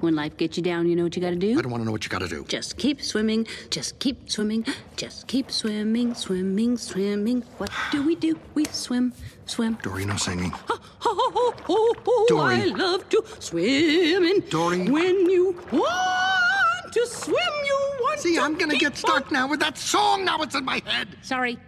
When life gets you down, you know what you gotta do? I don't want to know what you got to do. Just keep swimming, just keep swimming, just keep swimming, swimming, swimming. What do we do? We swim, swim. Dory, no singing. Oh, oh, oh, oh, Dory. I love to swim in. Dory. When you want to swim, you want to See, to I'm going to get stuck now with that song. Now it's in my head. Sorry.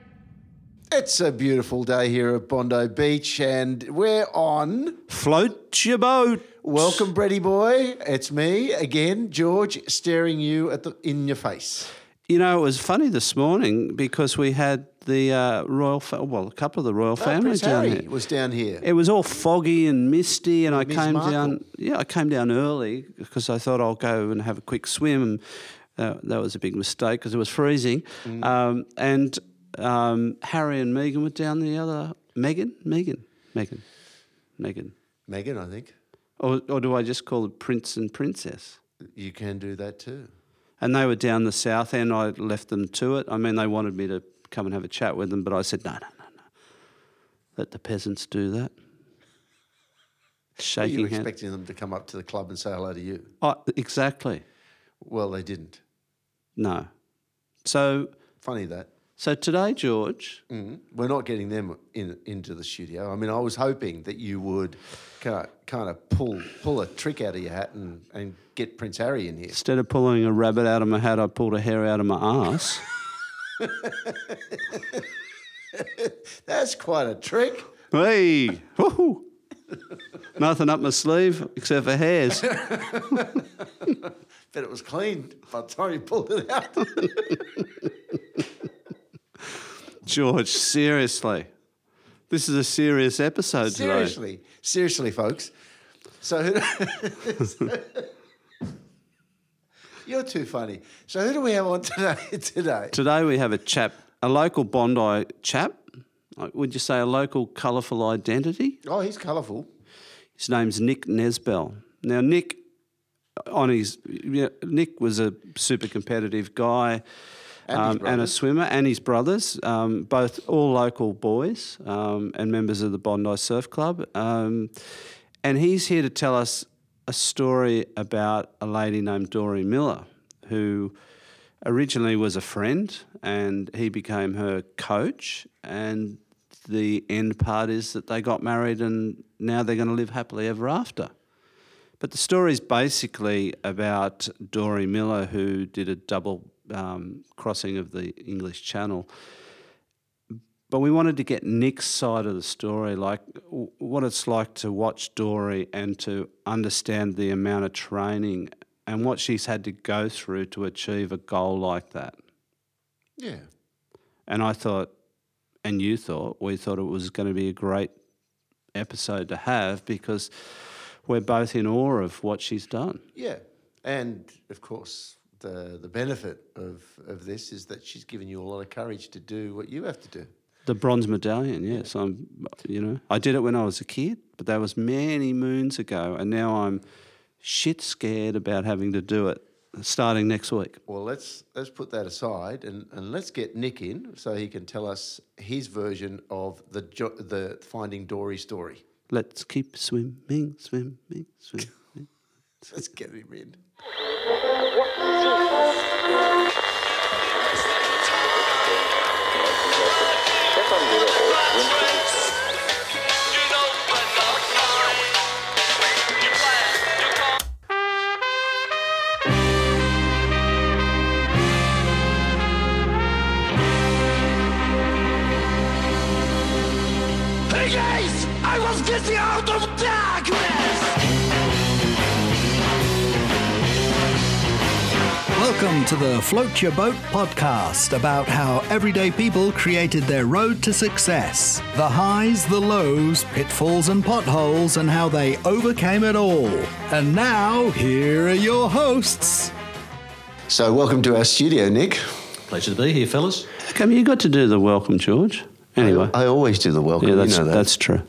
It's a beautiful day here at Bondi Beach, and we're on. Float your boat. Welcome, Bretty boy. It's me again, George, staring you at the in your face. You know, it was funny this morning because we had the uh, royal, fa- well, a couple of the royal Oh, families Prince down Harry here. was down here. It was all foggy and misty, and I came Markle. down. Yeah, I came down early because I thought I'll go and have a quick swim. Uh, that was a big mistake because it was freezing. Mm. Um, and um, Harry and Meghan were down the other. Meghan, Meghan, Meghan, Meghan. Meghan, I think Or, or do I just call it Prince and Princess? you can do that too. And they were down the south end. I left them to it. I mean, they wanted me to come and have a chat with them, but I said, no, no, no, no. Let the peasants do that. Were Shaking you hands. expecting them to come up to the club and say hello to you? Oh, exactly. Well, they didn't. No. So, Funny that. So today, George, Mm. We're not getting them in into the studio. I mean, I was hoping that you would kind of, kind of pull pull a trick out of your hat and, and get Prince Harry in here. instead of pulling a rabbit out of my hat, I pulled a hair out of my ass. That's quite a trick. hey, woohoo. Nothing up my sleeve except for hairs. Bet it was clean by the time you pulled it out. George, seriously. This is a serious episode today. seriously, seriously, folks. So, who, you're too funny. So, who do we have on today? Today, Today we have a chap, a local Bondi chap. Would you say a local colourful identity? oh, he's colourful. His name's Nick Nesbell. Now, Nick, on his, yeah, Nick was a super competitive guy And um, and a swimmer, and his brothers, um, both all local boys um, and members of the Bondi Surf Club. Um, and he's here to tell us a story about a lady named Dory Miller, who originally was a friend and he became her coach. And the end part is that they got married and now they're going to live happily ever after. But the story is basically about Dory Miller, who did a double um, crossing of the English Channel. But we wanted to get Nick's side of the story, like w- what it's like to watch Dory and to understand the amount of training and what she's had to go through to achieve a goal like that. Yeah. And I thought, and you thought, we thought it was going to be a great episode to have because we're both in awe of what she's done. Yeah, and of course, the the benefit of of this is that she's given you a lot of courage to do what you have to do. The bronze medallion, yes. I'm, you know, I did it when I was a kid, but that was many moons ago, and now I'm shit scared about having to do it starting next week. Well, let's let's put that aside and, and let's get Nick in so he can tell us his version of the jo- the Finding Dory story. Let's keep swimming, swimming, swimming. Let's get him in. Hey guys, I was getting out of Welcome to the Float Your Boat podcast about how everyday people created their road to success. The highs, the lows, pitfalls, and potholes, and how they overcame it all. And now, here are your hosts. So, welcome to our studio, Nick. Pleasure to be here, fellas. Come, you got to do the welcome, George. Anyway, I always do the welcome. yeah, that's you know that. that's true.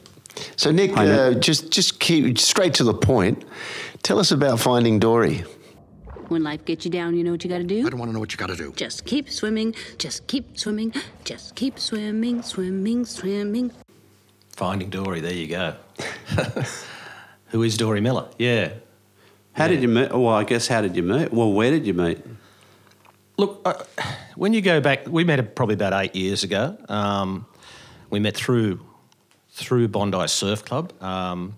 so, Nick, I know. uh, just just keep straight to the point. Tell us about Finding Dory. When life gets you down, you know what you gotta do? I do? don't want to know what you got to do. Just keep swimming, just keep swimming, just keep swimming, swimming, swimming. Finding Dory, there you go. Who is Dory Miller? Yeah. How did you meet? Well, I guess how did you meet? Well, where did you meet? Look, uh, when you go back, we met probably about eight years ago. Um, we met through through Bondi Surf Club. Um,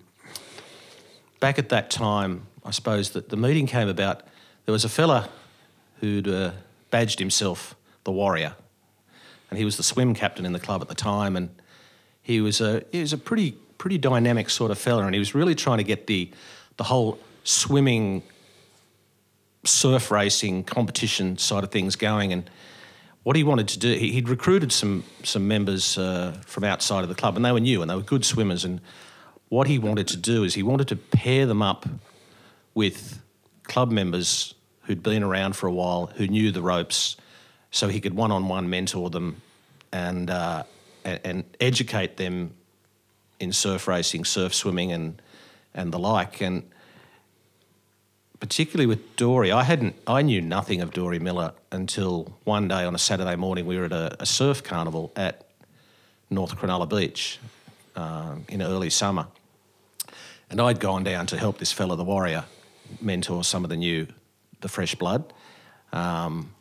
back at that time, I suppose that the meeting came about. There was a fella who'd uh, badged himself the Warrior, and he was the swim captain in the club at the time. And he was a he was a pretty pretty dynamic sort of fella, and he was really trying to get the the whole swimming, surf racing competition side of things going. And what he wanted to do, he, he'd recruited some some members uh, from outside of the club, and they were new and they were good swimmers. And what he wanted to do is he wanted to pair them up with club members who'd been around for a while, who knew the ropes, so he could one-on-one mentor them and uh, and, educate them in surf racing, surf swimming, and and the like. And particularly with Dory, I hadn't, I knew nothing of Dory Miller until one day on a Saturday morning we were at a, a surf carnival at North Cronulla Beach um, in early summer, and I'd gone down to help this fella, the Warrior, mentor some of the new, the fresh blood. Um,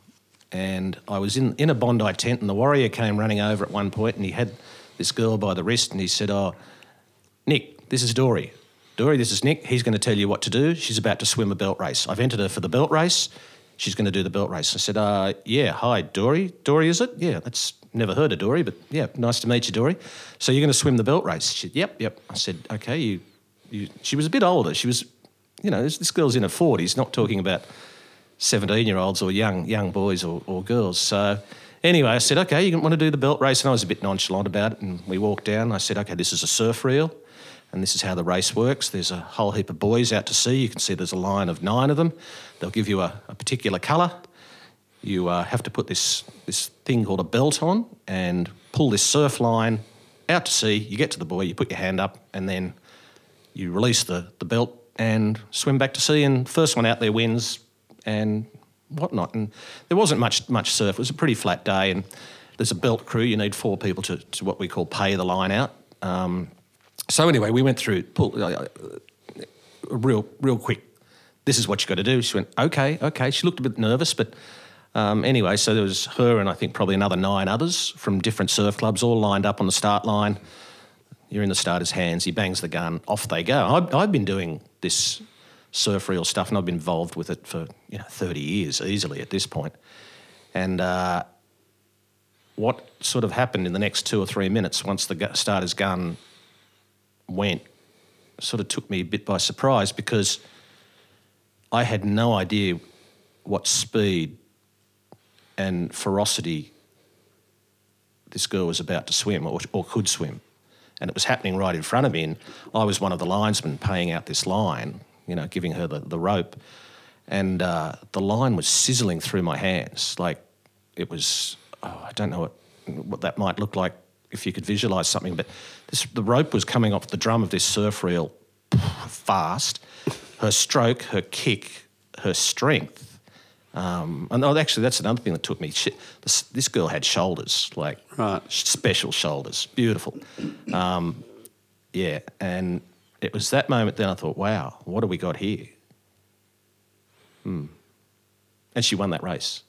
and I was in, in a Bondi tent, and the Warrior came running over at one point, and he had this girl by the wrist, and he said, "Oh, Nick, this is Dory. Dory, this is Nick. He's going to tell you what to do. She's about to swim a belt race. I've entered her for the belt race. She's going to do the belt race. I said, uh, yeah, hi, Dory. Dory, is it? Yeah, that's never heard of Dory, but yeah, nice to meet you, Dory. So you're going to swim the belt race? She said, yep, yep. I said, okay, you, you. She was a bit older. She was, you know, this, this girl's in her 40s, not talking about 17 year olds or young young boys or, or girls. So anyway, I said, okay, you want to do the belt race? And I was a bit nonchalant about it. And we walked down. I said, okay, this is a surf reel. And this is how the race works. There's a whole heap of boys out to sea. You can see there's a line of nine of them. They'll give you a, a particular colour. You uh, have to put this, this thing called a belt on and pull this surf line out to sea. You get to the buoy, you put your hand up, and then you release the, the belt and swim back to sea. And first one out there wins and whatnot. And there wasn't much much surf. It was a pretty flat day. And there's a belt crew. You need four people to, to what we call pay the line out. Um, so anyway, we went through pull, uh, real real quick. This is what you got to do. She went, okay, okay. She looked a bit nervous, but um, anyway, so there was her and I think probably another nine others from different surf clubs, all lined up on the start line. You're in the starter's hands. He bangs the gun. Off they go. I've, I've been doing this surf reel stuff, and I've been involved with it for you know 30 years easily at this point. And uh, what sort of happened in the next two or three minutes once the starter's gun went sort of took me a bit by surprise because I had no idea what speed and ferocity this girl was about to swim or, or could swim. And it was happening right in front of me. I was one of the linesmen paying out this line, you know, giving her the, the rope. And uh, the line was sizzling through my hands. Like it was, oh, I don't know what, what that might look like if you could visualize something, but this, the rope was coming off the drum of this surf reel fast. Her stroke, her kick, her strength. Um, and oh, actually, that's another thing that took me. She, this, this, girl had shoulders, like right. special shoulders, beautiful. Um, yeah, and it was that moment then I thought, wow, what have we got here? Hmm. And she won that race.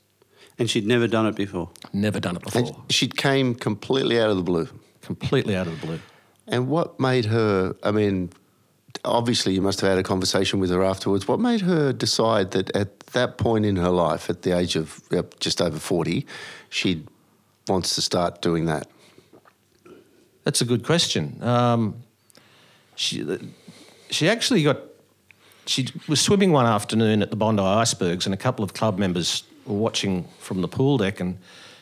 And she'd never done it before. Never done it before. And she came completely out of the blue. Completely out of the blue. And what made her? I mean, obviously you must have had a conversation with her afterwards. What made her decide that at that point in her life, at the age of just over forty, she wants to start doing that? That's a good question. Um, she she actually got she was swimming one afternoon at the Bondi Icebergs, and a couple of club members were watching from the pool deck, and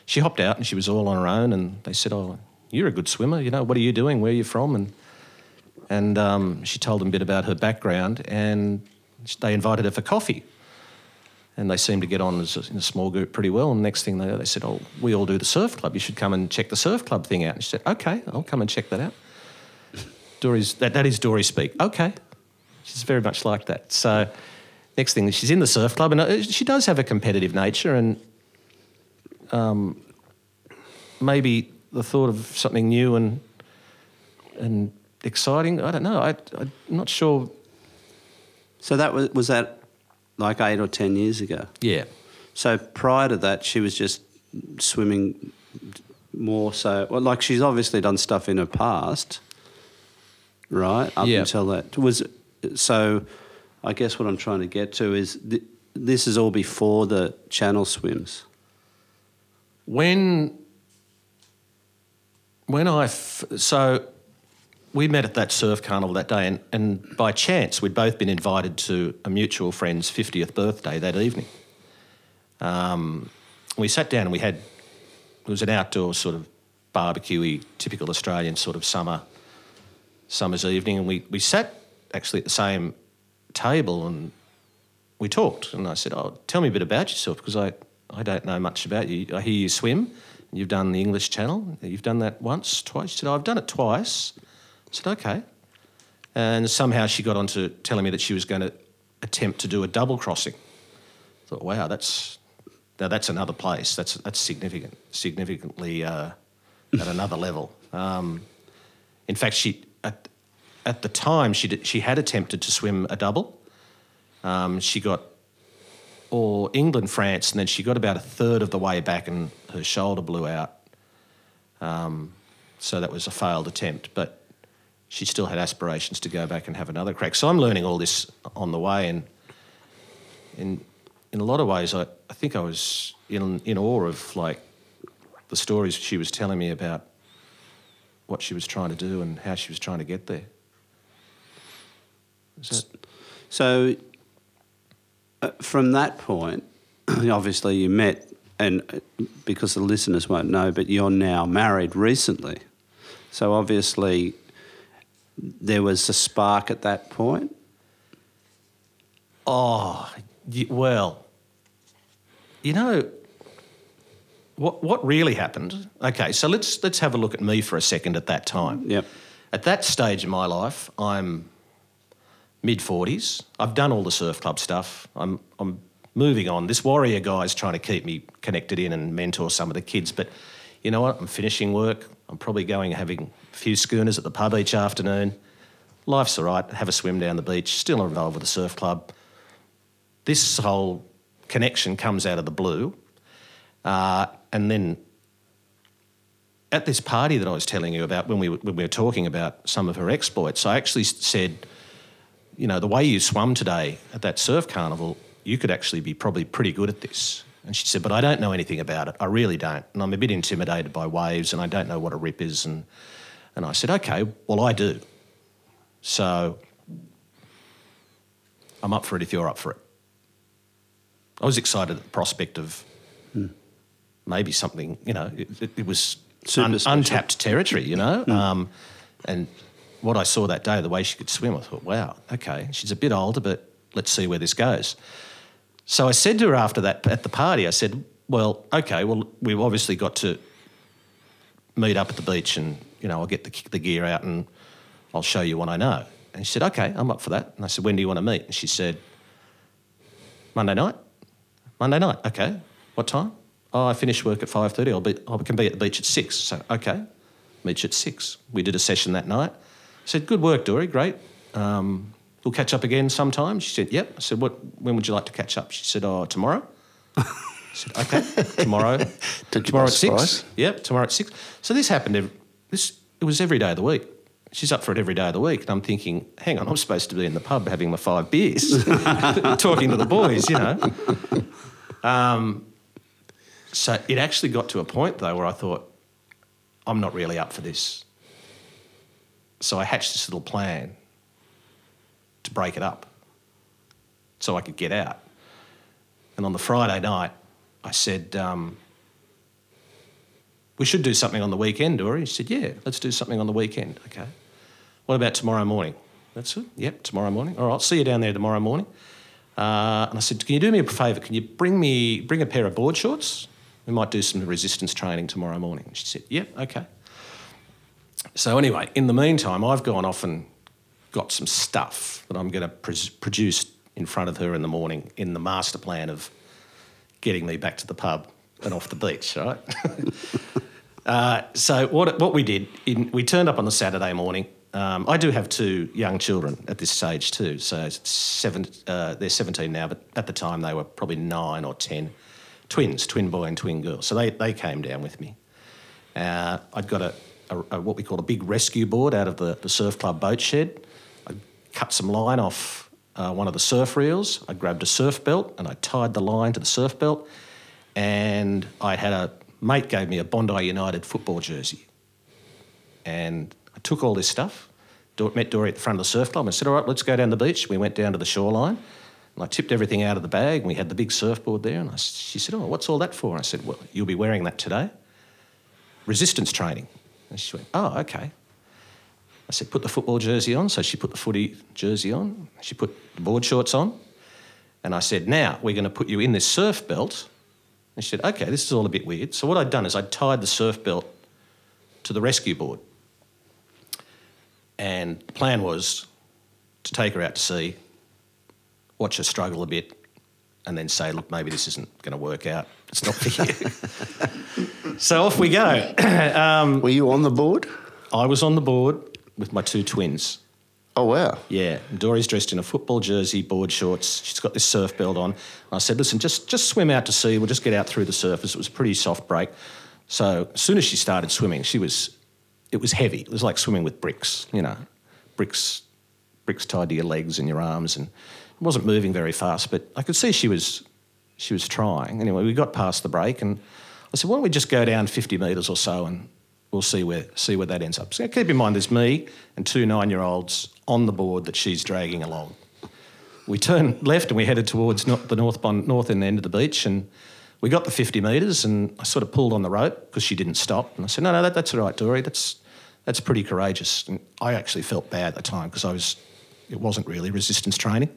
she hopped out, and she was all on her own, and they said, "Oh, you're a good swimmer. You know, what are you doing? Where are you from?" And and um, she told them a bit about her background, and they invited her for coffee. And they seemed to get on as a, in a small group pretty well. And next thing they, they said, "Oh, we all do the surf club. You should come and check the surf club thing out." And she said, "Okay, I'll come and check that out." Dory's that, that is Dory speak. Okay, she's very much like that. So next thing, she's in the surf club, and uh, she does have a competitive nature, and um, maybe the thought of something new and and exciting. I don't know. I, I'm not sure. So that was was that like eight or ten years ago. Yeah. So prior to that, she was just swimming more so. Well, like she's obviously done stuff in her past, right? Up Yeah. until that was. So, I guess what I'm trying to get to is th- this is all before the channel swims. When when I f- so we met at that surf carnival that day, and, and by chance we'd both been invited to a mutual friend's fiftieth birthday that evening. Um, we sat down and we had it was an outdoor sort of barbecuey, typical Australian sort of summer summer's evening, and we we sat actually at the same table and we talked, and I said, "Oh, tell me a bit about yourself because I, I don't know much about you. I hear you swim. You've done the English Channel. You've done that once, twice." She said, oh, "I've done it twice." I said, "Okay." And somehow she got on to telling me that she was going to attempt to do a double crossing. I thought, "Wow, that's now that's another place. That's that's significant, significantly uh, at another level." Um, in fact, she at at the time she did, she had attempted to swim a double. Um, she got or England, France, and then she got about a third of the way back and her shoulder blew out. Um, so that was a failed attempt, but she still had aspirations to go back and have another crack. So I'm learning all this on the way, and in in a lot of ways, I, I think I was in in awe of like the stories she was telling me about what she was trying to do and how she was trying to get there. That, So, uh, from that point, obviously you met, and uh, because the listeners won't know, but you're now married recently. So obviously, there was a spark at that point. Oh, well, you know, what what really happened? Okay, so let's let's have a look at me for a second at that time. Yep. At that stage in my life, I'm mid forties. I've done all the surf club stuff. I'm I'm moving on. This warrior guy's trying to keep me connected in and mentor some of the kids, but you know what? I'm finishing work. I'm probably going having a few schooners at the pub each afternoon. Life's all right. Have a swim down the beach. Still involved with the surf club. This whole connection comes out of the blue, uh, and then at this party that I was telling you about when we, were- when we were talking about some of her exploits, I actually said, you know, the way you swum today at that surf carnival, you could actually be probably pretty good at this. And she said, but I don't know anything about it. I really don't. And I'm a bit intimidated by waves and I don't know what a rip is. And, and I said, okay, well, I do. So I'm up for it if you're up for it. I was excited at the prospect of maybe something, you know, it, it, it was un- untapped territory, you know. Um, and what I saw that day, the way she could swim, I thought, wow, okay, she's a bit older, but let's see where this goes. So I said to her after that at the party, I said, well, okay, well, we've obviously got to meet up at the beach and, you know, I'll get the, the gear out and I'll show you what I know. And she said, okay, I'm up for that. And I said, when do you want to meet? And she said, Monday night. Monday night, okay. What time? Oh, I finish work at 5.30. I'll be, I can be at the beach at 6. So, okay, meet you at 6. We did a session that night. I said, good work, Dory, great. Um, we'll catch up again sometime. She said, yep. I said, what, when would you like to catch up? She said, oh, tomorrow. I said, okay, tomorrow. Tomorrow at 6. surprise. Yep, tomorrow at 6. So this happened, every, this, it was every day of the week. She's up for it every day of the week. And I'm thinking, hang on, I'm supposed to be in the pub having my five beers, talking to the boys, you know. Um, so it actually got to a point, though, where I thought, I'm not really up for this. So I hatched this little plan to break it up so I could get out. And on the Friday night, I said, um, we should do something on the weekend, Dory. He said, yeah, let's do something on the weekend. Okay. What about tomorrow morning? That's it. Yep, tomorrow morning. All right, I'll see you down there tomorrow morning. Uh, and I said, can you do me a favour? Can you bring me bring a pair of board shorts? We might do some resistance training tomorrow morning. And she said, yep, okay. So anyway, in the meantime, I've gone off and got some stuff that I'm going to produce in front of her in the morning in the master plan of getting me back to the pub and off the beach, right? uh, so what what we did, in, we turned up on the Saturday morning. Um, I do have two young children at this stage too. So seven, uh, they're 17 now, but at the time they were probably nine or 10. Twins, twin boy and twin girl. So they, they came down with me. Uh, I'd got a, a, a, what we call a big rescue board out of the, the surf club boat shed. I cut some line off uh, one of the surf reels. I grabbed a surf belt and I tied the line to the surf belt. And I had a mate gave me a Bondi United football jersey. And I took all this stuff, met Dory at the front of the surf club, and said, All right, let's go down the beach. We went down to the shoreline. And I tipped everything out of the bag, and we had the big surfboard there. And I, she said, Oh, what's all that for? And I said, Well, you'll be wearing that today. Resistance training. And she went, Oh, okay. I said, Put the football jersey on. So she put the footy jersey on. She put the board shorts on. And I said, Now we're going to put you in this surf belt. And she said, Okay, this is all a bit weird. So what I'd done is I'd tied the surf belt to the rescue board. And the plan was to take her out to sea, watch her struggle a bit, and then say, look, maybe this isn't going to work out. It's not for you. so off we go. um, Were you on the board? I was on the board with my two twins. Oh, wow. Yeah, Dory's dressed in a football jersey, board shorts. She's got this surf belt on. I said, listen, just, just swim out to sea. We'll just get out through the surface. It was a pretty soft break. So as soon as she started swimming, she was it was heavy. It was like swimming with bricks, you know, bricks, bricks tied to your legs and your arms, and it wasn't moving very fast. But I could see she was, she was trying. Anyway, we got past the break, and I said, "Why don't we just go down 50 metres or so, and we'll see where see where that ends up." So keep in mind, there's me and two nine-year-olds on the board that she's dragging along. We turned left and we headed towards the north north end of the beach, and we got the 50 metres and I sort of pulled on the rope because she didn't stop. And I said, no, no, that, that's all right, Dory. That's, that's pretty courageous. And I actually felt bad at the time because I was, it wasn't really resistance training.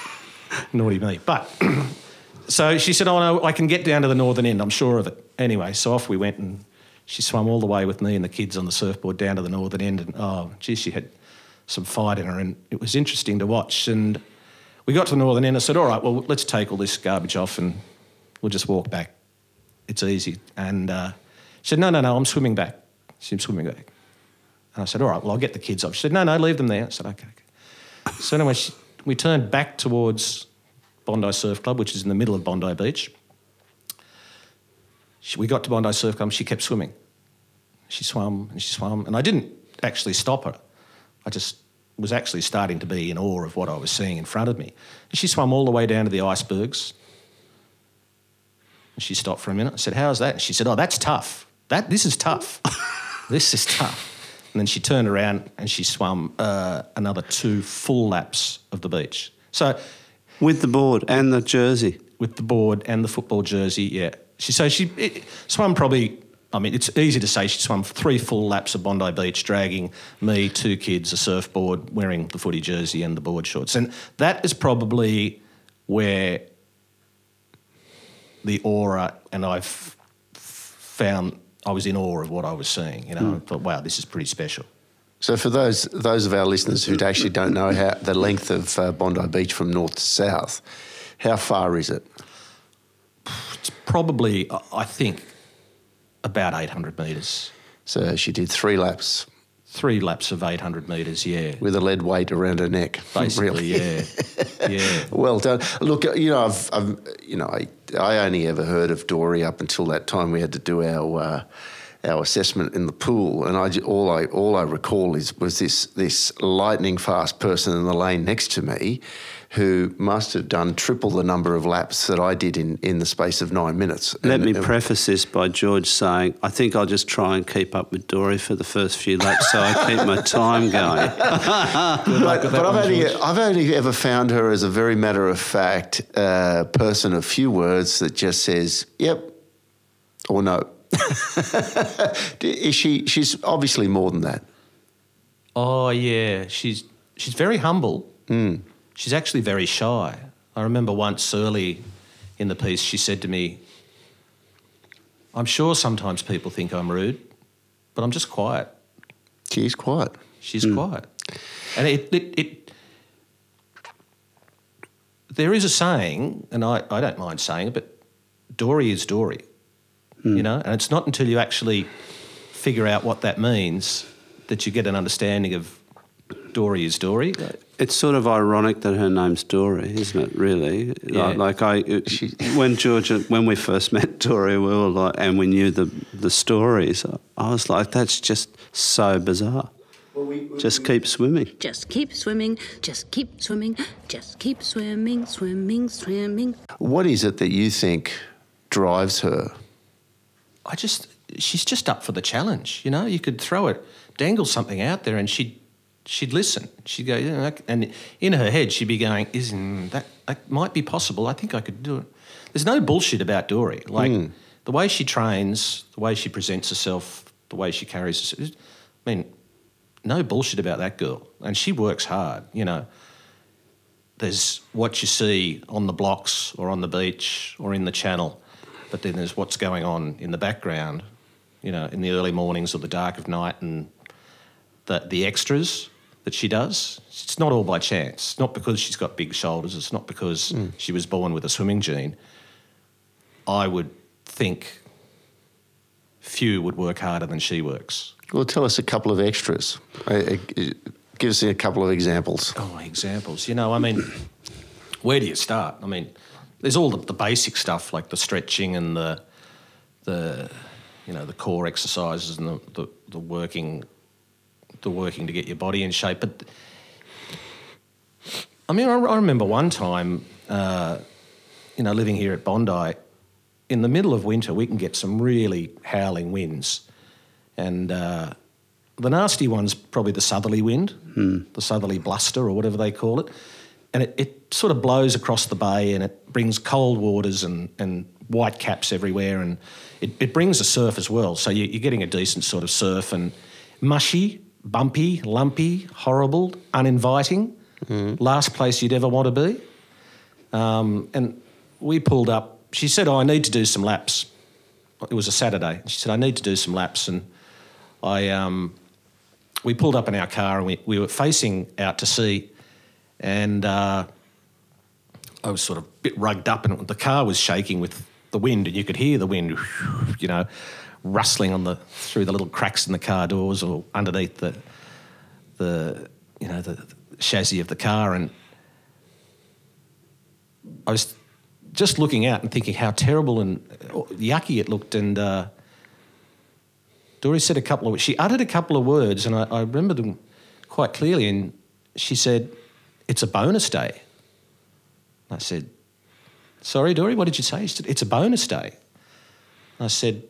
Naughty me. But so she said, oh, no, I can get down to the northern end. I'm sure of it. Anyway, so off we went and she swam all the way with me and the kids on the surfboard down to the northern end. And oh, gee, she had some fight in her. And it was interesting to watch. And we got to the northern end. I said, all right, well, let's take all this garbage off and we'll just walk back. It's easy. And uh, she said, no, no, no, I'm swimming back. She's swimming back. And I said, all right, well, I'll get the kids off. She said, no, no, leave them there. I said, okay, okay. So anyway, she, we turned back towards Bondi Surf Club, which is in the middle of Bondi Beach. She, we got to Bondi Surf Club, she kept swimming. She swam and she swam, and I didn't actually stop her. I just was actually starting to be in awe of what I was seeing in front of me. And she swam all the way down to the icebergs, and she stopped for a minute. I said, How's that? And she said, Oh, that's tough. That, this is tough. this is tough. And then she turned around and she swam uh, another two full laps of the beach. So, with the board and the jersey, with the board and the football jersey, yeah. She so she it, swam probably. I mean, it's easy to say she swam three full laps of Bondi Beach, dragging me, two kids, a surfboard, wearing the footy jersey and the board shorts, and that is probably where the aura, and I've found I was in awe of what I was seeing. You know, mm. I thought, wow, this is pretty special. So, for those those of our listeners who actually don't know how the length of uh, Bondi Beach from north to south, how far is it? It's probably, I think, about 800 metres. So she did three laps three laps of 800 metres, yeah. With a lead weight around her neck. Basically, really. yeah. yeah. Well done. Look, you know, I've, I've, you know, I, I only ever heard of Dory up until that time we had to do our, uh, our assessment in the pool, and I all I all I recall is was this this lightning fast person in the lane next to me, who must have done triple the number of laps that I did in, in the space of nine minutes. Let and, me preface this by George saying, I think I'll just try and keep up with Dory for the first few laps so I keep my time going. but, but I've, only, I've only ever found her as a very matter of fact uh, person of few words that just says, yep, or no. Is she? She's obviously more than that. Oh yeah, she's she's very humble. Mm she's actually very shy. I remember once early in the piece, she said to me, I'm sure sometimes people think I'm rude, but I'm just quiet. She's quiet. She's mm. quiet. And it, it, it, there is a saying, and I, I don't mind saying it, but Dory is Dory, mm. you know? And it's not until you actually figure out what that means that you get an understanding of Dory is Dory. It's sort of ironic that her name's Dory, isn't it? Really, Yeah. like, like I, when Georgia, when we first met Dory, we were like, and we knew the the stories. I was like, that's just so bizarre. just keep swimming. Just keep swimming, just keep swimming, just keep swimming, swimming, swimming. What is it that you think drives her? I just she's just up for the challenge. You know, you could throw it, dangle something out there, and she'd she'd listen. She'd go, yeah, okay," and in her head she'd be going, "Isn't that that might be possible? I think I could do it." There's no bullshit about Dory. Like hmm. the way she trains, the way she presents herself, the way she carries herself. I mean, no bullshit about that girl, and she works hard. You know. There's what you see on the blocks or on the beach or in the channel, but then there's what's going on in the background, you know, in the early mornings or the dark of night and the, the extras that she does. It's not all by chance. It's not because she's got big shoulders. It's not because she was born with a swimming gene. I would think few would work harder than she works. Well, tell us a couple of extras. Uh, uh, Give us a couple of examples. Oh, examples. You know, I mean, where do you start? I mean, there's all the, the basic stuff like the stretching and the the you know the core exercises and the, the, the working the working to get your body in shape. But I mean, I, I remember one time, uh, you know, living here at Bondi. In the middle of winter, we can get some really howling winds, and uh, the nasty one's probably the southerly wind, the southerly buster or whatever they call it. And it, it sort of blows across the bay and it brings cold waters and, and white caps everywhere. And it, it brings a surf as well. So you, you're getting a decent sort of surf and mushy, bumpy, lumpy, horrible, uninviting. Last place you'd ever want to be. Um, and we pulled up. She said, Oh, I need to do some laps. It was a Saturday. She said, I need to do some laps. And I, um, we pulled up in our car and we, we were facing out to sea. And uh, I was sort of a bit rugged up, and the car was shaking with the wind, and you could hear the wind, you know, rustling on the through the little cracks in the car doors or underneath the the you know the chassis of the car. And I was just looking out and thinking how terrible and yucky it looked, and. Uh, Dory said a couple of she uttered a couple of words, and I, I remember them quite clearly. And she said, "It's a bonus day." I said, "Sorry, Dory, what did you say?" She said, "It's a bonus day." I said,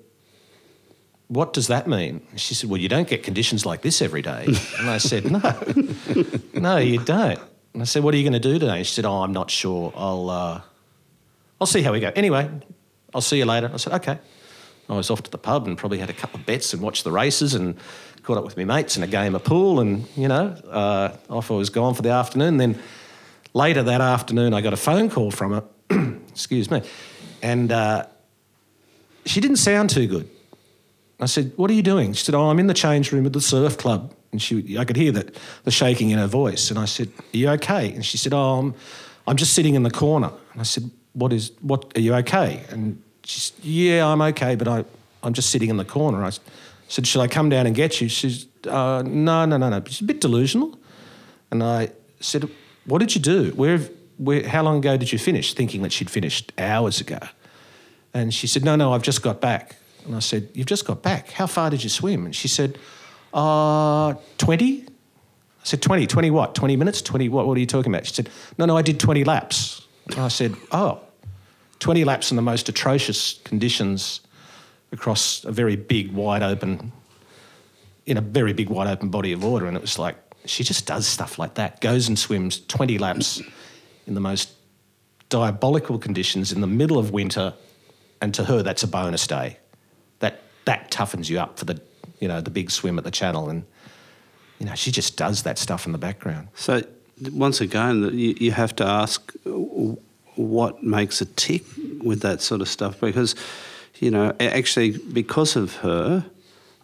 "What does that mean?" She said, "Well, you don't get conditions like this every day." and I said, "No, no, you don't." And I said, "What are you going to do today?" She said, "Oh, I'm not sure. I'll, uh, I'll see how we go. Anyway, I'll see you later." I said, "Okay." I was off to the pub and probably had a couple of bets and watched the races and caught up with my mates in a game of pool and, you know, uh, off I was gone for the afternoon. Then later that afternoon, I got a phone call from her, excuse me, and uh, she didn't sound too good. I said, "What are you doing?" She said, "Oh, I'm in the change room at the surf club." And she, I could hear that the shaking in her voice. And I said, "Are you okay?" And she said, "Oh, I'm, I'm just sitting in the corner." And I said, "What is? What are you okay?" And she said, "Yeah, I'm okay, but I, I'm just sitting in the corner." I said, "Should I come down and get you?" She said, uh, "No, no, no, no." She's a bit delusional. And I said, "What did you do? Where, where? How long ago did you finish?" Thinking that she'd finished hours ago. And she said, "No, no, I've just got back." And I said, "You've just got back? How far did you swim?" And she said, "Uh, 20." I said, 20, 20 what? 20 minutes? 20 what? What are you talking about? She said, no, no, I did 20 laps. And I said, oh, 20 laps in the most atrocious conditions across a very big, wide open, in a very big, wide open body of water. And it was like, she just does stuff like that, goes and swims 20 laps in the most diabolical conditions in the middle of winter. And to her, that's a bonus day. That, toughens you up for the, you know, the big swim at the channel. And, you know, she just does that stuff in the background. So once again, you, you have to ask what makes a tick with that sort of stuff because, you know, actually because of her,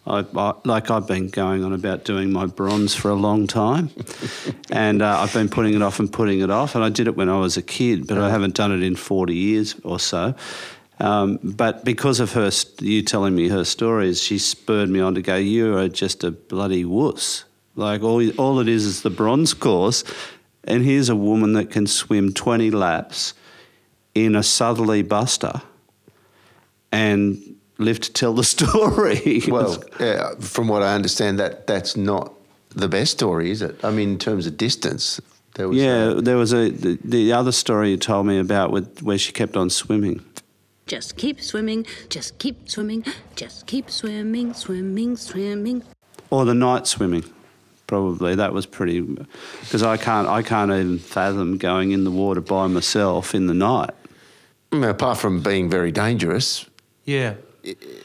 I, I, like I've been going on about doing my bronze for a long time, and uh, I've been putting it off and putting it off, and I did it when I was a kid, but I haven't done it in forty years or so. Um, but because of her, st- you telling me her stories, she spurred me on to go. You are just a bloody wuss. Like all, all it is is the bronze course, and here's a woman that can swim 20 laps in a southerly buster and live to tell the story. Well, yeah, from what I understand, that that's not the best story, is it? I mean, in terms of distance, there was yeah, uh, there was a the, the other story you told me about with where she kept on swimming. Just keep swimming, just keep swimming, just keep swimming, swimming, swimming. Or the night swimming, probably that was pretty, because I can't I can't even fathom going in the water by myself in the night. I mean, apart from being very dangerous. Yeah.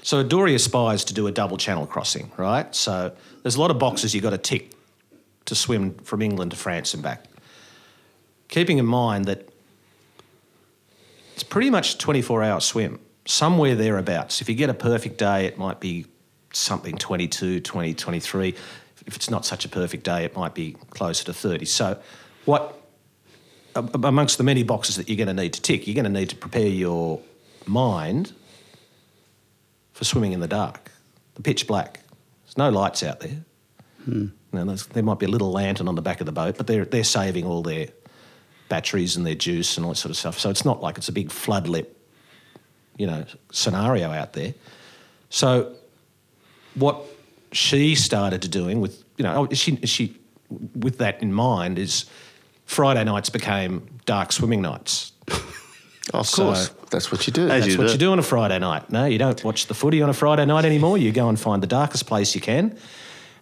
So Dory aspires to do a double channel crossing, right? So there's a lot of boxes you've got to tick to swim from England to France and back. Keeping in mind that it's pretty much a 24 hour swim, somewhere thereabouts. If you get a perfect day, it might be something 22, 20, 23. If it's not such a perfect day, it might be closer to 30. So, what amongst the many boxes that you're going to need to tick, you're going to need to prepare your mind for swimming in the dark, the pitch black. There's no lights out there. Hmm. Now, there's, there might be a little lantern on the back of the boat, but they're, they're saving all their batteries and their juice and all that sort of stuff. So it's not like it's a big floodlit, you know, scenario out there. So what she started to doing with, you know, oh, she, she with that in mind is Friday nights became dark swimming nights. Of So- course, that's what you do. As That's you what do. you do on a Friday night. No, you don't watch the footy on a Friday night anymore. You go and find the darkest place you can,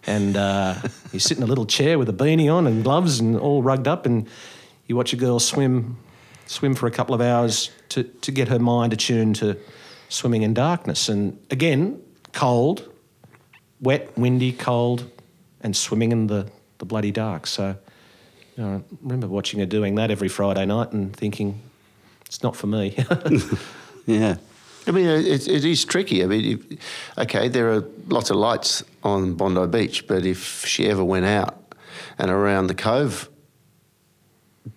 and uh, you sit in a little chair with a beanie on and gloves and all rugged up, and you watch a girl swim, swim for a couple of hours to, to get her mind attuned to swimming in darkness. And again, cold, wet, windy, cold, and swimming in the, the bloody dark. So you know, I remember watching her doing that every Friday night and thinking, it's not for me. Yeah. I mean, it, it is tricky. I mean, if, okay, there are lots of lights on Bondi Beach, but if she ever went out and around the cove,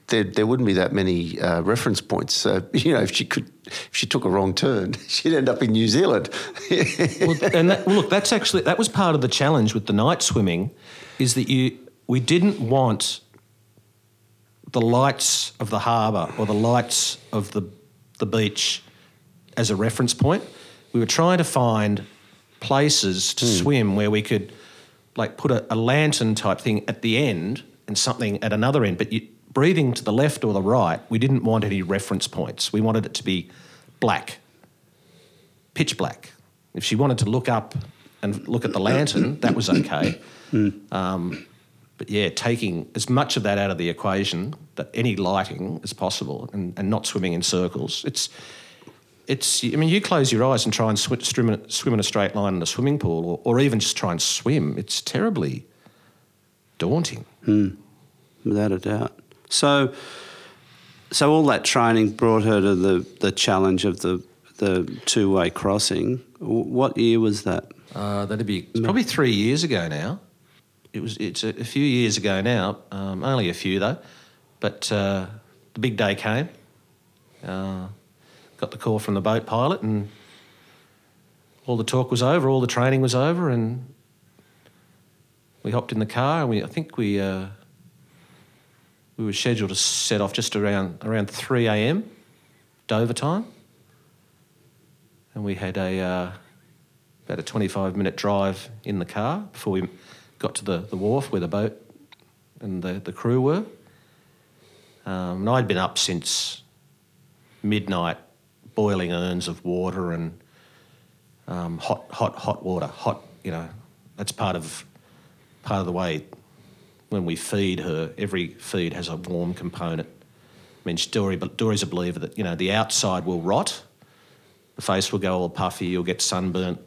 there, there wouldn't be that many uh, reference points. So, you know, if she could, if she took a wrong turn, she'd end up in New Zealand. well, and that, well, look, that's actually that was part of the challenge with the night swimming, is that you we didn't want the lights of the harbour or the lights of the the beach as a reference point. We were trying to find places to swim where we could like put a, a lantern type thing at the end and something at another end, but you, breathing to the left or the right, we didn't want any reference points. We wanted it to be black pitch black. If she wanted to look up and look at the lantern, that was okay. Um, but yeah, taking as much of that out of the equation, that any lighting is possible, and, and not swimming in circles. It's it's. I mean, you close your eyes and try and sw- swim, in, swim in a straight line in a swimming pool, or, or even just try and swim. It's terribly daunting. without a doubt. So, so all that training brought her to the, the challenge of the the two way crossing. What year was that? Uh, that'd be probably three years ago now. It was. It's a, a few years ago now. Um, only a few though, but uh, the big day came. Uh, got the call from the boat pilot, and all the talk was over. All the training was over, and we hopped in the car. And we, I think we, uh, we were scheduled to set off just around around three a.m. Dover time, and we had a. Uh, about a 25 minute drive in the car before we got to the, the wharf where the boat and the, the crew were. Um, and I'd been up since midnight, boiling urns of water and um, hot, hot, hot water. Hot, you know, that's part of part of the way when we feed her. Every feed has a warm component. I mean, Dory, but Dory's a believer that you know the outside will rot, the face will go all puffy, you'll get sunburnt,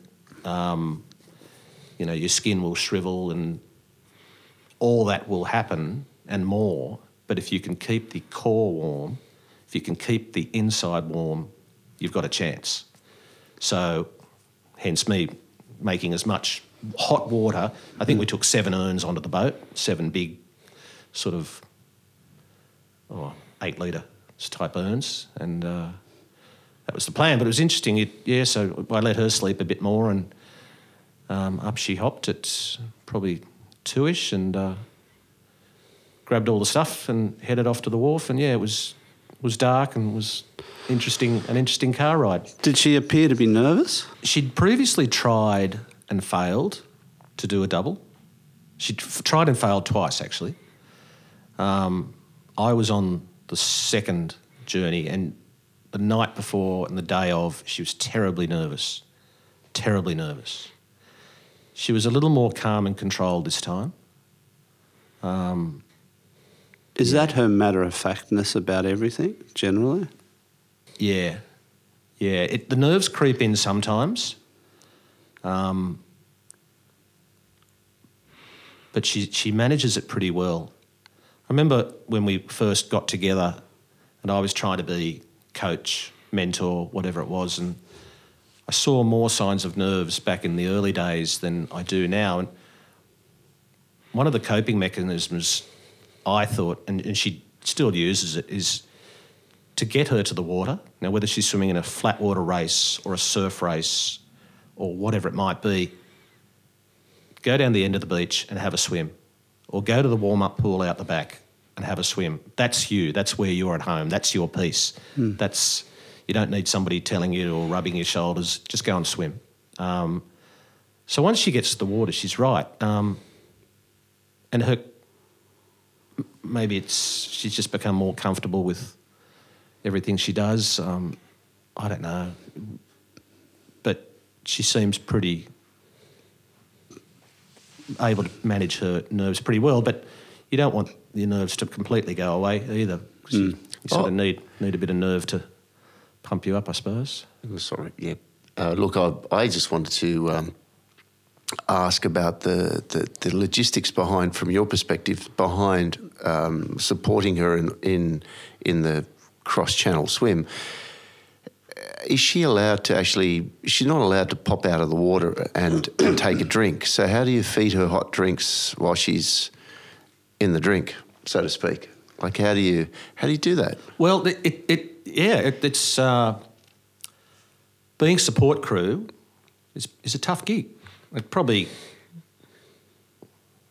um, you know, your skin will shrivel and all that will happen and more. But if you can keep the core warm, if you can keep the inside warm, you've got a chance. So, hence me making as much hot water. I think we took seven urns onto the boat, seven big, sort of, oh, eight litre type urns, and uh, that was the plan. But it was interesting. It, yeah, so I let her sleep a bit more, and um, up she hopped at probably two ish and uh, grabbed all the stuff and headed off to the wharf. And yeah, it was was dark and was interesting an interesting car ride. Did she appear to be nervous? She'd previously tried and failed to do a double. She'd f- tried and failed twice actually. Um, I was on the second journey, and the night before and the day of, she was terribly nervous, terribly nervous. She was a little more calm and controlled this time. Um, Is that her matter of factness about everything generally? Yeah, yeah. It, the nerves creep in sometimes, um, but she she manages it pretty well. I remember when we first got together, and I was trying to be coach, mentor, whatever it was, and I saw more signs of nerves back in the early days than I do now. And one of the coping mechanisms I thought, and, and she still uses it, is to get her to the water. Now, whether she's swimming in a flat water race or a surf race or whatever it might be, go down the end of the beach and have a swim, or go to the warm up pool out the back and have a swim. That's you. That's where you're at home. That's your peace. That's you don't need somebody telling you or rubbing your shoulders. Just go and swim. Um, so once she gets to the water, she's right. Um, and her maybe it's she's just become more comfortable with everything she does. Um, I don't know, she seems pretty able to manage her nerves pretty well. But you don't want your nerves to completely go away either. 'cause You, you sort Oh. of need need a bit of nerve to pump you up, I suppose. Oh, Sorry, yeah. Uh, look, I, I just wanted to um, ask about the, the, the logistics behind, from your perspective, behind um, supporting her in, in, in the cross channel swim. Is she allowed to actually? She's not allowed to pop out of the water and, and take a drink. So how do you feed her hot drinks while she's in the drink, so to speak? Like how do you how do you do that? Well, it, it, it yeah, it, it's uh, being support crew is is a tough gig. It probably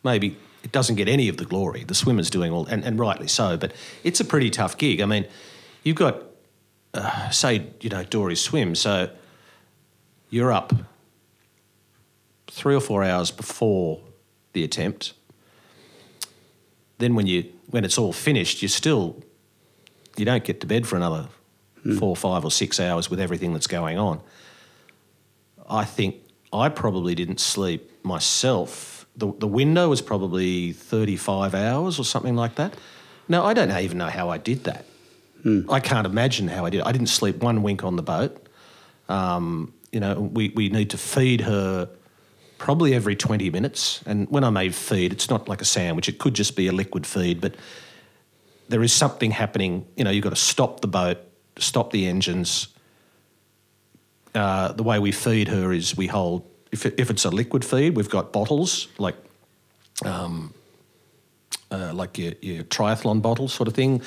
maybe it doesn't get any of the glory. The swimmer's doing all, and, and rightly so, but it's a pretty tough gig. I mean, you've got uh, say you know Dory swim, so you're up three or four hours before the attempt. Then when you when it's all finished, you still you don't get to bed for another four, five, or six hours with everything that's going on. I think I probably didn't sleep myself. The, the window was probably 35 hours or something like that. Now, I don't even know how I did that. I can't imagine how I did. I didn't sleep one wink on the boat. Um, you know, we, we need to feed her probably every 20 minutes. And when I made feed, it's not like a sandwich, it could just be a liquid feed, but there is something happening. You know, you've got to stop the boat, stop the engines. Uh, the way we feed her is we hold, if, it, if it's a liquid feed, we've got bottles like um, uh, like your, your triathlon bottle sort of thing,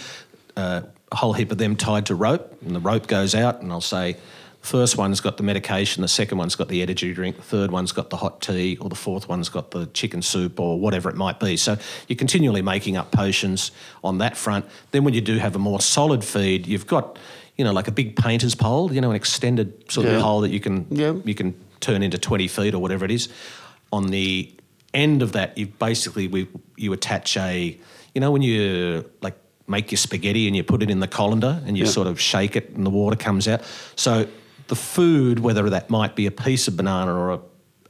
uh, a whole heap of them tied to rope, and the rope goes out, and I'll say, first one's got the medication, the second one's got the energy drink, the third one's got the hot tea, or the fourth one's got the chicken soup, or whatever it might be. So you're continually making up potions on that front. Then when you do have a more solid feed, you've got, you know, like a big painter's pole, you know, an extended sort Yeah. of pole that you can Yeah. you can turn into 20 feet or whatever it is. On the end of that, you basically we you attach a, you know, when you like make your spaghetti and you put it in the colander and you Yeah. sort of shake it and the water comes out. So the food, whether that might be a piece of banana or a,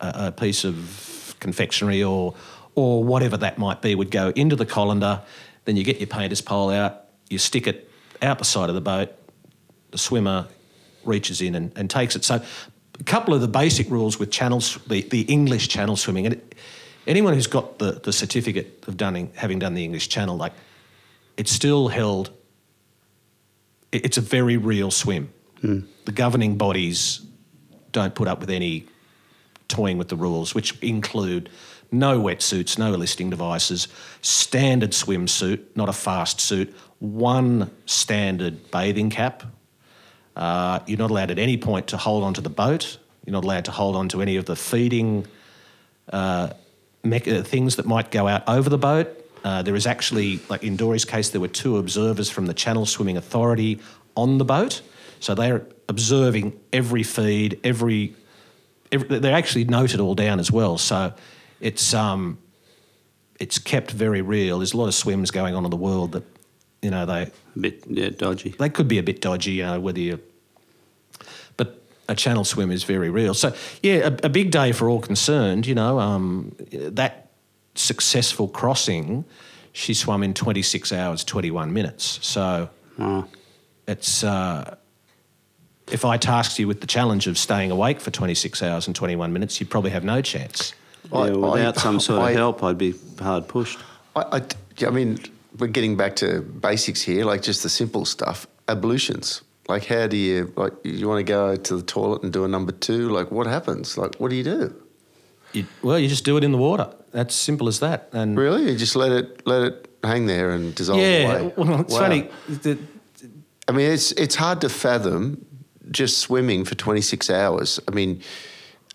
a, piece of confectionery or or whatever that might be, would go into the colander. Then you get your painter's pole out, you stick it out the side of the boat. The swimmer reaches in and, and takes it. So, a couple of the basic rules with channels, the, the English channel swimming, and it, anyone who's got the, the certificate of done, having done the English channel, like it's still held. It's a very real swim. The governing bodies don't put up with any toying with the rules, which include no wetsuits, no listing devices, standard swimsuit, not a fast suit, one standard bathing cap. Uh, you're not allowed at any point to hold onto the boat. You're not allowed to hold on to any of the feeding uh, uh, things that might go out over the boat. Uh, there is actually, like in Dory's case, there were two observers from the Channel Swimming Authority on the boat, so they're observing every feed, every, every they're actually noted all down as well. So it's um, it's kept very real. There's a lot of swims going on in the world that, you know, they A bit yeah, dodgy. they could be a bit dodgy, you know, whether you. But a channel swim is very real. So yeah, a, a big day for all concerned. You know, um, that successful crossing, she swam in 26 hours 21 minutes. So Wow. it's. Uh, if I tasked you with the challenge of staying awake for 26 hours and 21 minutes, you'd probably have no chance. I- yeah, without I- some sort of I- help, I'd be hard pushed. I, I, I mean, we're getting back to basics here, like just the simple stuff. Ablutions. Like, how do you, like, you want to go to the toilet and do a number two? Like, what happens? Like, what do you do? You, well, you just do it in the water. That's simple as that. And Really? You just let it, let it hang there and dissolve yeah, away? well, it's Wow. funny. The, I mean, it's it's hard to fathom just swimming for 26 hours. I mean,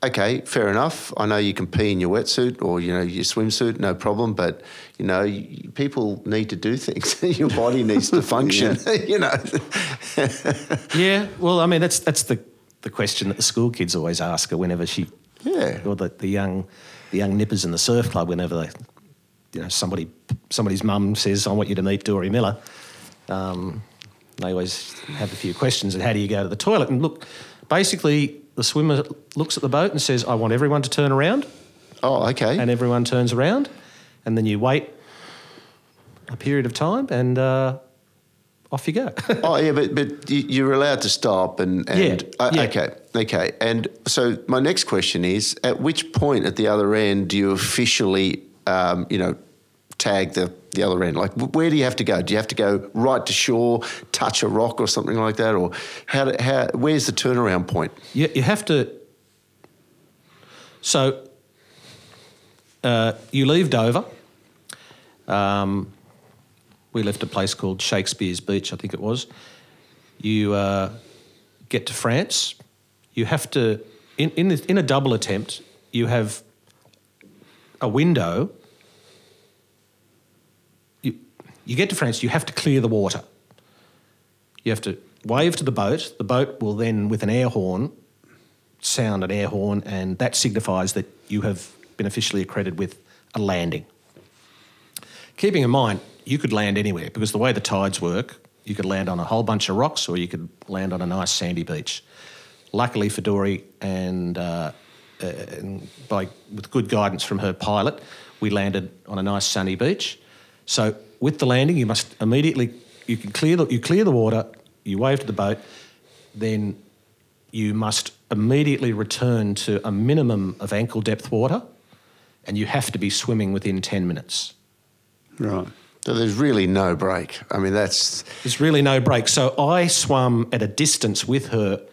okay, fair enough. I know you can pee in your wetsuit or you know your swimsuit, no problem. But you know, you, people need to do things. your body needs to function. you know. Yeah, well, I mean, that's that's the, the question that the school kids always ask her whenever she, Yeah. or the, the young the young nippers in the surf club whenever they, you know, somebody somebody's mum says, "I want you to meet Dory Miller." Um, they always have a few questions and how do you go to the toilet? And look, basically, the swimmer looks at the boat and says, "I want everyone to turn around," oh, okay. and everyone turns around, and then you wait a period of time and. Uh, off you go. oh yeah, but but you- you're allowed to stop and, and Yeah, uh, yeah. okay, okay. And so my next question is: At which point at the other end do you officially, um, you know, tag the the other end? Like, where do you have to go? Do you have to go right to shore, touch a rock or something like that, or how? Do, how? Where's the turnaround point? You, you have to. So, uh, you leave Dover. Um, we left a place called Shakespeare's Beach, I think it was. You uh, get to France. You have to, in, in, the, in a double attempt, you have a window. You, you get to France, you have to clear the water. You have to wave to the boat. The boat will then, with an air horn, sound an air horn, and that signifies that you have been officially accredited with a landing. Keeping in mind, you could land anywhere because the way the tides work, you could land on a whole bunch of rocks or you could land on a nice sandy beach. Luckily for Dory, and, uh, uh, and by with good guidance from her pilot, we landed on a nice sunny beach. So with the landing, you must immediately you can clear the you clear the water, you wave to the boat, then you must immediately return to a minimum of ankle depth water, and you have to be swimming within ten minutes. Right. So there's really no break. I mean, that's There's really no break. So I swam at a distance with her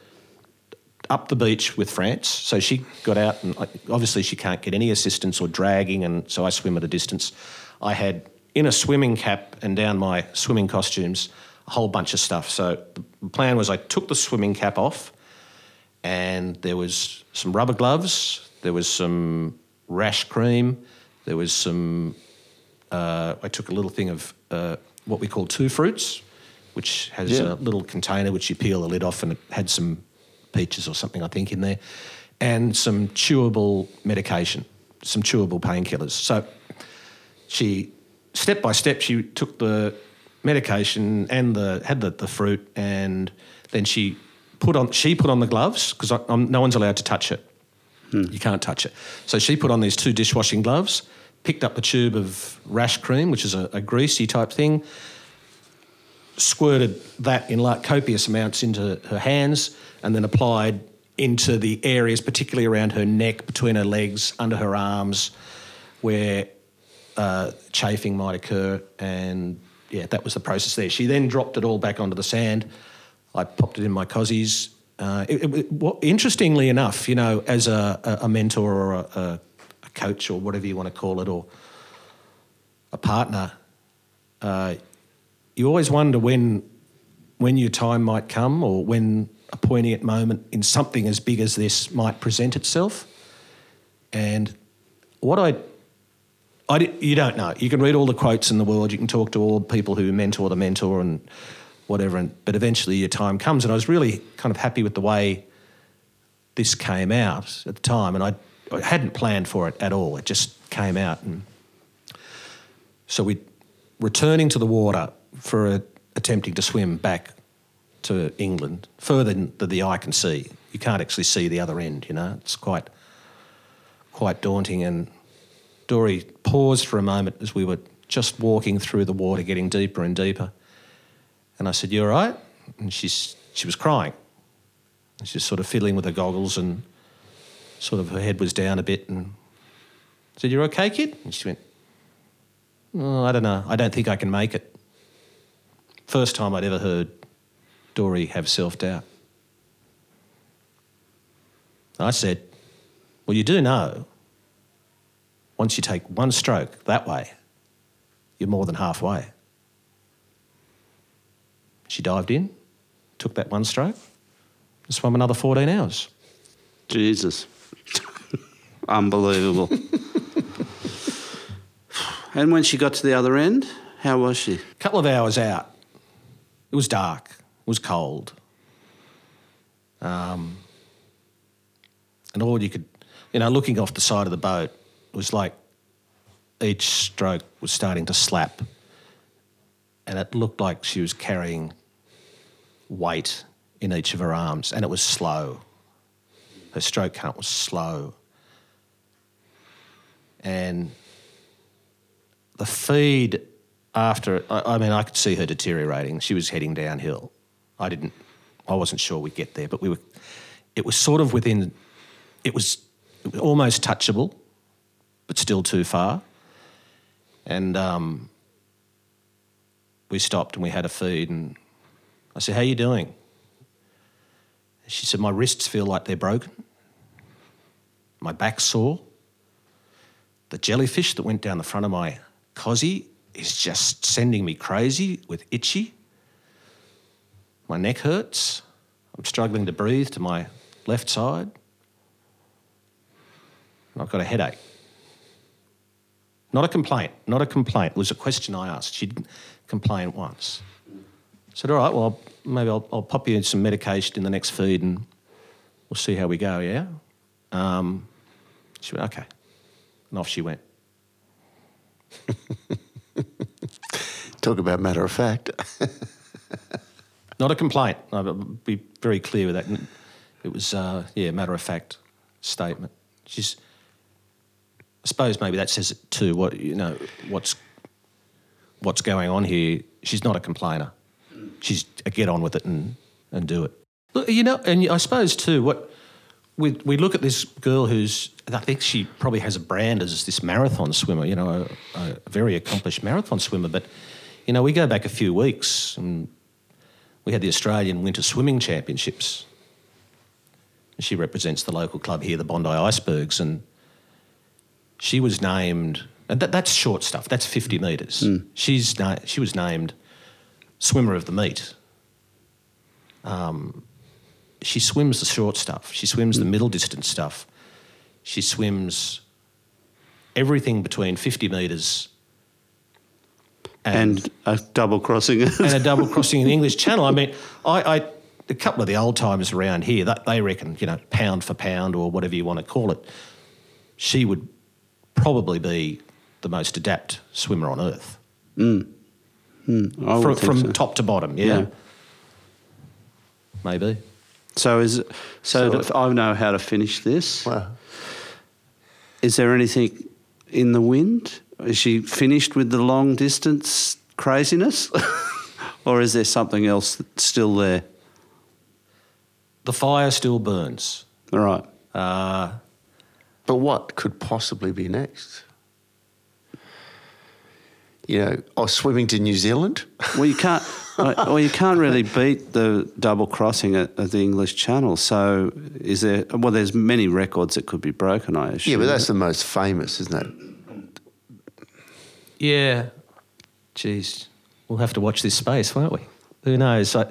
up the beach with France. So she got out, and obviously she can't get any assistance or dragging, and so I swim at a distance. I had in a swimming cap and down my swimming costumes a whole bunch of stuff. So the plan was I took the swimming cap off, and there was some rubber gloves, there was some rash cream, there was some uh, I took a little thing of uh, what we call two fruits, which has Yeah. a little container which you peel the lid off and it had some peaches or something, I think, in there, and some chewable medication, some chewable painkillers. So she, step by step, she took the medication and the had the, the fruit, and then she put on she put on the gloves because no one's allowed to touch it. You can't touch it. So she put on these two dishwashing gloves, picked up the tube of rash cream, which is a, a greasy type thing, squirted that in like copious amounts into her hands, and then applied into the areas, particularly around her neck, between her legs, under her arms, where uh, chafing might occur. And yeah, that was the process there. She then dropped it all back onto the sand. I popped it in my cozies. Uh, it, it- what, interestingly enough, you know, as a, a, a mentor or a, a, a coach or whatever you want to call it, or a partner, uh, you always wonder when when your time might come or when a poignant moment in something as big as this might present itself. And what I I you don't know. You can read all the quotes in the world. You can talk to all the people who mentor the mentor and whatever. And, but eventually your time comes. And I was really kind of happy with the way this came out at the time. And I, I hadn't planned for it at all. It just came out. And so we returning to the water for a, attempting to swim back to England, further than the eye can see. You can't actually see the other end, you know. It's quite quite daunting and Dory paused for a moment as we were just walking through the water, getting deeper and deeper. And I said, You all right? And she's, she was crying. And she was sort of fiddling with her goggles and sort of her head was down a bit. And said, You're okay, kid? And she went, oh, I don't know. I don't think I can make it. First time I'd ever heard Dory have self doubt. I said, Well, you do know once you take one stroke that way, you're more than halfway. She dived in, took that one stroke, and swam another 14 hours. Jesus. Unbelievable. and when she got to the other end, how was she? A couple of hours out, it was dark, it was cold. Um, and all you could, you know, looking off the side of the boat, was like each stroke was starting to slap. And it looked like she was carrying weight in each of her arms, and it was slow. Her stroke count was slow. And the feed after, I, I mean, I could see her deteriorating. She was heading downhill. I didn't, I wasn't sure we'd get there, but we were, it was sort of within, it was, it was almost touchable, but still too far. And um, we stopped and we had a feed, and I said, "How are you doing?" She said, "My wrists feel like they're broken. My back sore. The jellyfish that went down the front of my cosy is just sending me crazy with itchy. My neck hurts. I'm struggling to breathe to my left side. I've got a headache. Not a complaint, not a complaint. It was a question I asked. She didn't complain once. I said, all right, well, maybe I'll, I'll pop you in some medication in the next feed and we'll see how we go, yeah? Um, she went, okay. And off she went. Talk about matter of fact. Not a complaint. I'll be very clear with that. It was, uh, yeah, matter of fact statement. She's, I suppose maybe that says it too. What you know, what's what's going on here? She's not a complainer. She's a get on with it and and do it. Look, you know, and I suppose too. What we we look at this girl who's I think she probably has a brand as this marathon swimmer. You know, a, a very accomplished marathon swimmer. But you know, we go back a few weeks and we had the Australian Winter Swimming Championships. She represents the local club here, the Bondi Icebergs, and she was named. And that, that's short stuff. That's fifty metres. She's na- she was named swimmer of the meet. Um, she swims the short stuff. She swims the middle distance stuff. She swims everything between fifty metres And a double crossing. and a double crossing in the English Channel. I mean, I, I a couple of the old timers around here, that they reckon, you know, pound for pound or whatever you want to call it, she would probably be the most adept swimmer on earth hmm. Hmm. I would from, from so. top to bottom. Yeah, Yeah. maybe. So is so, So- if I know how to finish this. Wow. Is there anything in the wind? Is she finished with the long distance craziness, or is there something else that's still there? The fire still burns. All right. Uh, But what could possibly be next? You know, oh, swimming to New Zealand? Well, you can't. well, you can't really beat the double crossing at, at the English Channel. So, is there? Well, there's many records that could be broken. I assume. Yeah, but that's the most famous, isn't it? yeah, geez, we'll have to watch this space, won't we? Who knows? I,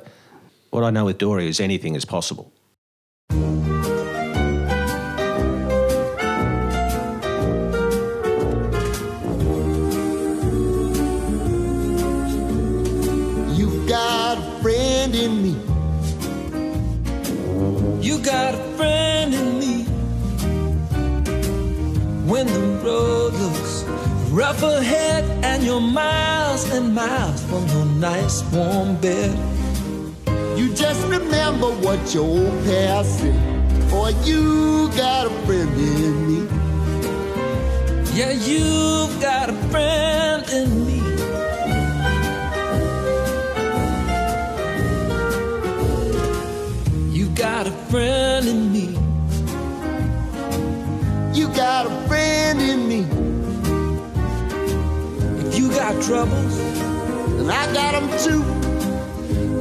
what I know with Dory is anything is possible. Rough ahead and you're miles and miles from your nice warm bed. You just remember what your old past said. Or you got a friend in me. Yeah, you've got a friend in me. You got a friend in me. You got a friend in me. You got troubles, And I got them too.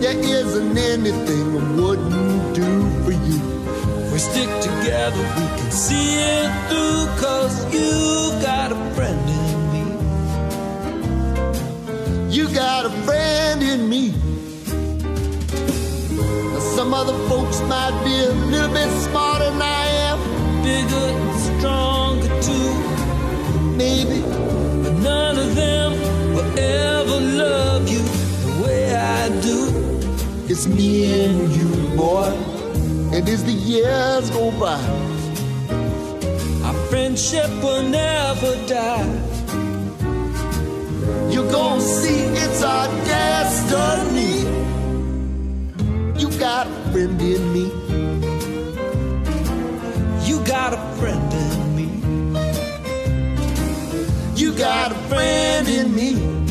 There isn't anything I wouldn't do for you. if we stick together, we can see it through. Cause you've got a friend in me. You got a friend in me. Now, some other folks might be a little bit smarter ever love you the way I do. It's me and you, boy. And as the years go by, Our friendship will never die. you're gonna see it's our destiny. You got a friend in me. You got a friend in me. You got a friend in me.